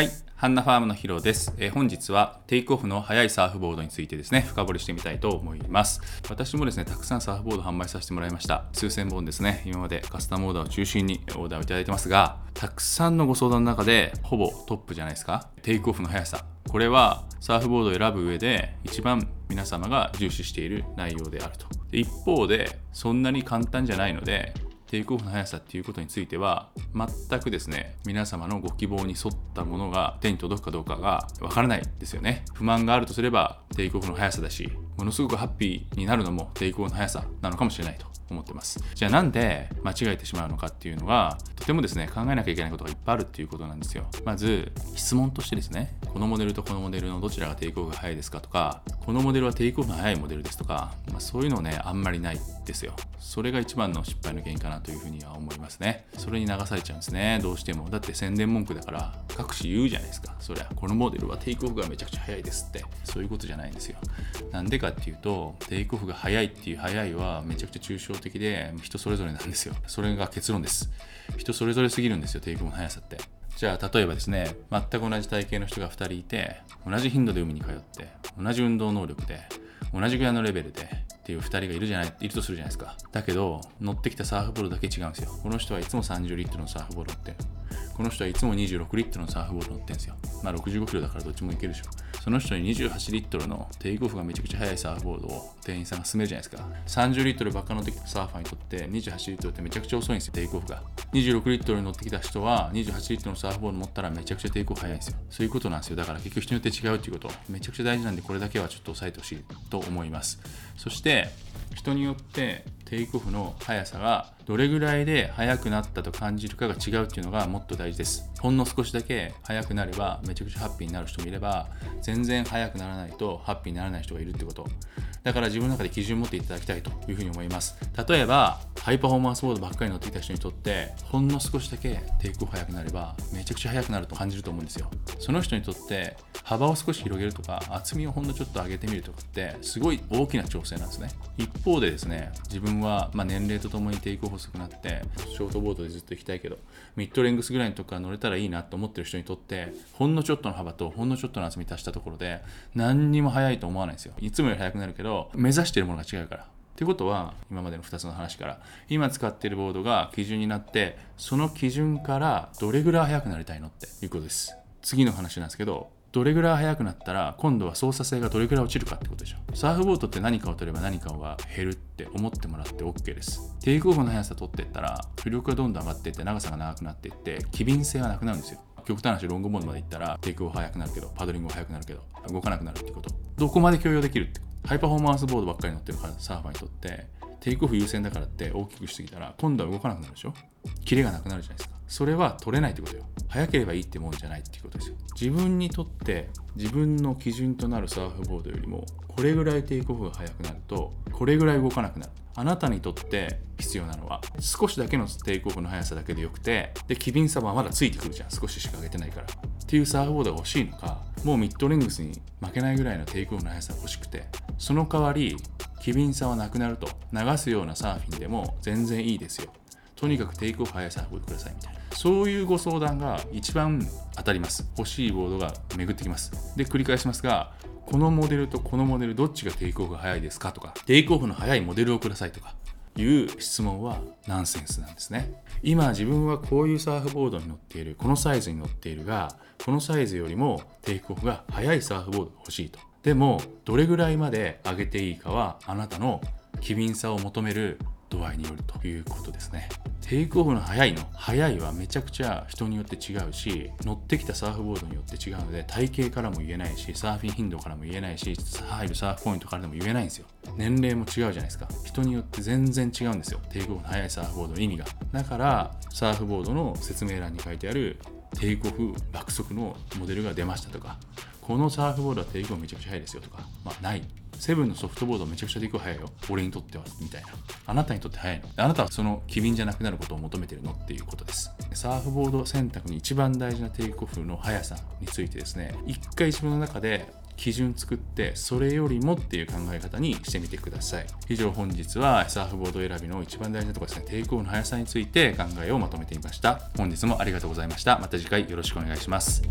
はい、ハンナファームのヒロです、えー本日はテイクオフの速いサーフボードについてですね、深掘りしてみたいと思います。私もですね、たくさんサーフボード販売させてもらいました。数千本ですね、今までカスタムオーダーを中心にオーダーをいただいてますが、たくさんのご相談の中で、ほぼトップじゃないですか。テイクオフの速さ。これはサーフボードを選ぶ上で一番皆様が重視している内容であると。一方で、そんなに簡単じゃないので、テイクオフの速さっていうことについては全くですね皆様のご希望に沿ったものが手に届くかどうかがわからないですよね。不満があるとすればテイクオフの速さだしものすごくハッピーになるのもテイクオフの速さなのかもしれないと思ってます。じゃあなんで間違えてしまうのかっていうのはとてもですね考えなきゃいけないことがいっぱいあるっていうことなんですよ。まず質問としてですねこのモデルとこのモデルのどちらがテイクオフが速いですかとかこのモデルはテイクオフの速いモデルですとか、まあ、そういうのねあんまりないですよ。それが一番の失敗の原因かなというふうには思いますね。それに流されちゃうんですね。どうしても。だって宣伝文句だから各種言うじゃないですか。そりゃこのモデルはテイクオフがめちゃくちゃ速いですって。そういうことじゃないんですよ。なんでかっていうとテイクオフが速いっていう速いはめちゃくちゃ抽象的で人それぞれなんですよ。それが結論です。人それぞれすぎるんですよテイクオフの速さって。じゃあ例えばですね全く同じ体型の人が2人いて同じ頻度で海に通って同じ運動能力で同じぐらいのレベルでっていう2人がいるじゃないいるとするじゃないですか。だけど乗ってきたサーフボードだけ違うんですよ。この人はいつも30リットルのサーフボード乗ってこの人はいつも26リットルのサーフボード乗ってんですよ。まあ65キロだからどっちもいけるでしょ。その人に28リットルのテイクオフがめちゃくちゃ速いサーフボードを店員さんが勧めるじゃないですか。30リットルばっか乗ってきたサーファーにとって28リットルってめちゃくちゃ遅いんですよ。テイクオフが。26リットルに乗ってきた人は28リットルのサーフボード乗ったらめちゃくちゃテイクオフ速いんですよ。そういうことなんですよ。だから結局人によって違うっていうこと。めちゃくちゃ大事なんでこれだけはちょっと押さえてほしいと思います。そして人によってテイクオフの速さがどれぐらいで速くなったと感じるかが違うっていうのがもっと大事です。ほんの少しだけ速くなればめちゃくちゃハッピーになる人もいれば全然速くならないとハッピーにならない人がいるってこと。だから自分の中で基準を持っていただきたいというふうに思います。例えばハイパフォーマンスボードばっかり乗ってきた人にとってほんの少しだけテイクオフ速くなればめちゃくちゃ速くなると感じると思うんですよ。その人にとって幅を少し広げるとか厚みをほんのちょっと上げてみるとかってすごい大きな調整なんですね。一方でですね自分はまあ年齢とともにテイクオフ遅くなってショートボードでずっと行きたいけどミッドレングスぐらいのとこから乗れたらいいなと思ってる人にとってほんのちょっとの幅とほんのちょっとの厚み足したところで何にも速いと思わないんですよ。いつもより速くなるけど目指してるものが違うから。ってことは今までの2つの話から今使っているボードが基準になってその基準からどれぐらい速くなりたいのっていうことです。次の話なんですけどどれぐらい速くなったら今度は操作性がどれぐらい落ちるかってことでしょ。サーフボードって何かを取れば何かが減るって思ってもらって OK です。テイクオフの速さ取っていったら浮力がどんどん上がっていって長さが長くなっていって機敏性がなくなるんですよ。極端な話ロングボードまで行ったらテイクオフ速くなるけどパドリングは速くなるけど動かなくなるってこと。どこまで許容できるってハイパフォーマンスボードばっかり乗ってるサーファーにとってテイクオフ優先だからって大きくしすぎたら今度は動かなくなるでしょ？キレがなくなるじゃないですか。それは取れないってことよ。早ければいいってもんじゃないっていうことですよ。自分にとって自分の基準となるサーフボードよりもこれぐらいテイクオフが速くなるとこれぐらい動かなくなる。あなたにとって必要なのは少しだけのテイクオフの速さだけでよくてで機敏さはまだついてくるじゃん。少ししか上げてないから。っていうサーフボードが欲しいのかもうミッドレングスに負けないぐらいのテイクオフの速さが欲しくてその代わり機敏さはなくなると流すようなサーフィンでも全然いいですよ。とにかくテイクオフ速いサーフボードくださいみたいな。そういうご相談が一番当たります。欲しいボードが巡ってきます。で繰り返しますがこのモデルとこのモデルどっちがテイクオフが速いですかとかテイクオフの速いモデルをくださいとかいう質問はナンセンスなんですね。今自分はこういうサーフボードに乗っているこのサイズに乗っているがこのサイズよりもテイクオフが速いサーフボードが欲しいと。でもどれぐらいまで上げていいかはあなたの機敏さを求める度合いによるということですね。テイクオフの速いの速いはめちゃくちゃ人によって違うし乗ってきたサーフボードによって違うので体型からも言えないしサーフィン頻度からも言えないし入るサーフポイントからでも言えないんですよ。年齢も違うじゃないですか。人によって全然違うんですよ。テイクオフの速いサーフボードの意味が。だからサーフボードの説明欄に書いてあるテイクオフ爆速のモデルが出ましたとかこのサーフボードはテイクオフめちゃくちゃ速いですよとかまあない。セブンのソフトボードめちゃくちゃテイクオフ速いよ。俺にとってはみたいな。あなたにとって速いの。あなたはその機敏じゃなくなることを求めてるのっていうことです。サーフボード選択に一番大事なテイクオフの速さについてですね。一回自分の中で基準作ってそれよりもっていう考え方にしてみてください。以上本日はサーフボード選びの一番大事なところですね。テイクオフの速さについて考えをまとめてみました。本日もありがとうございました。また次回よろしくお願いします。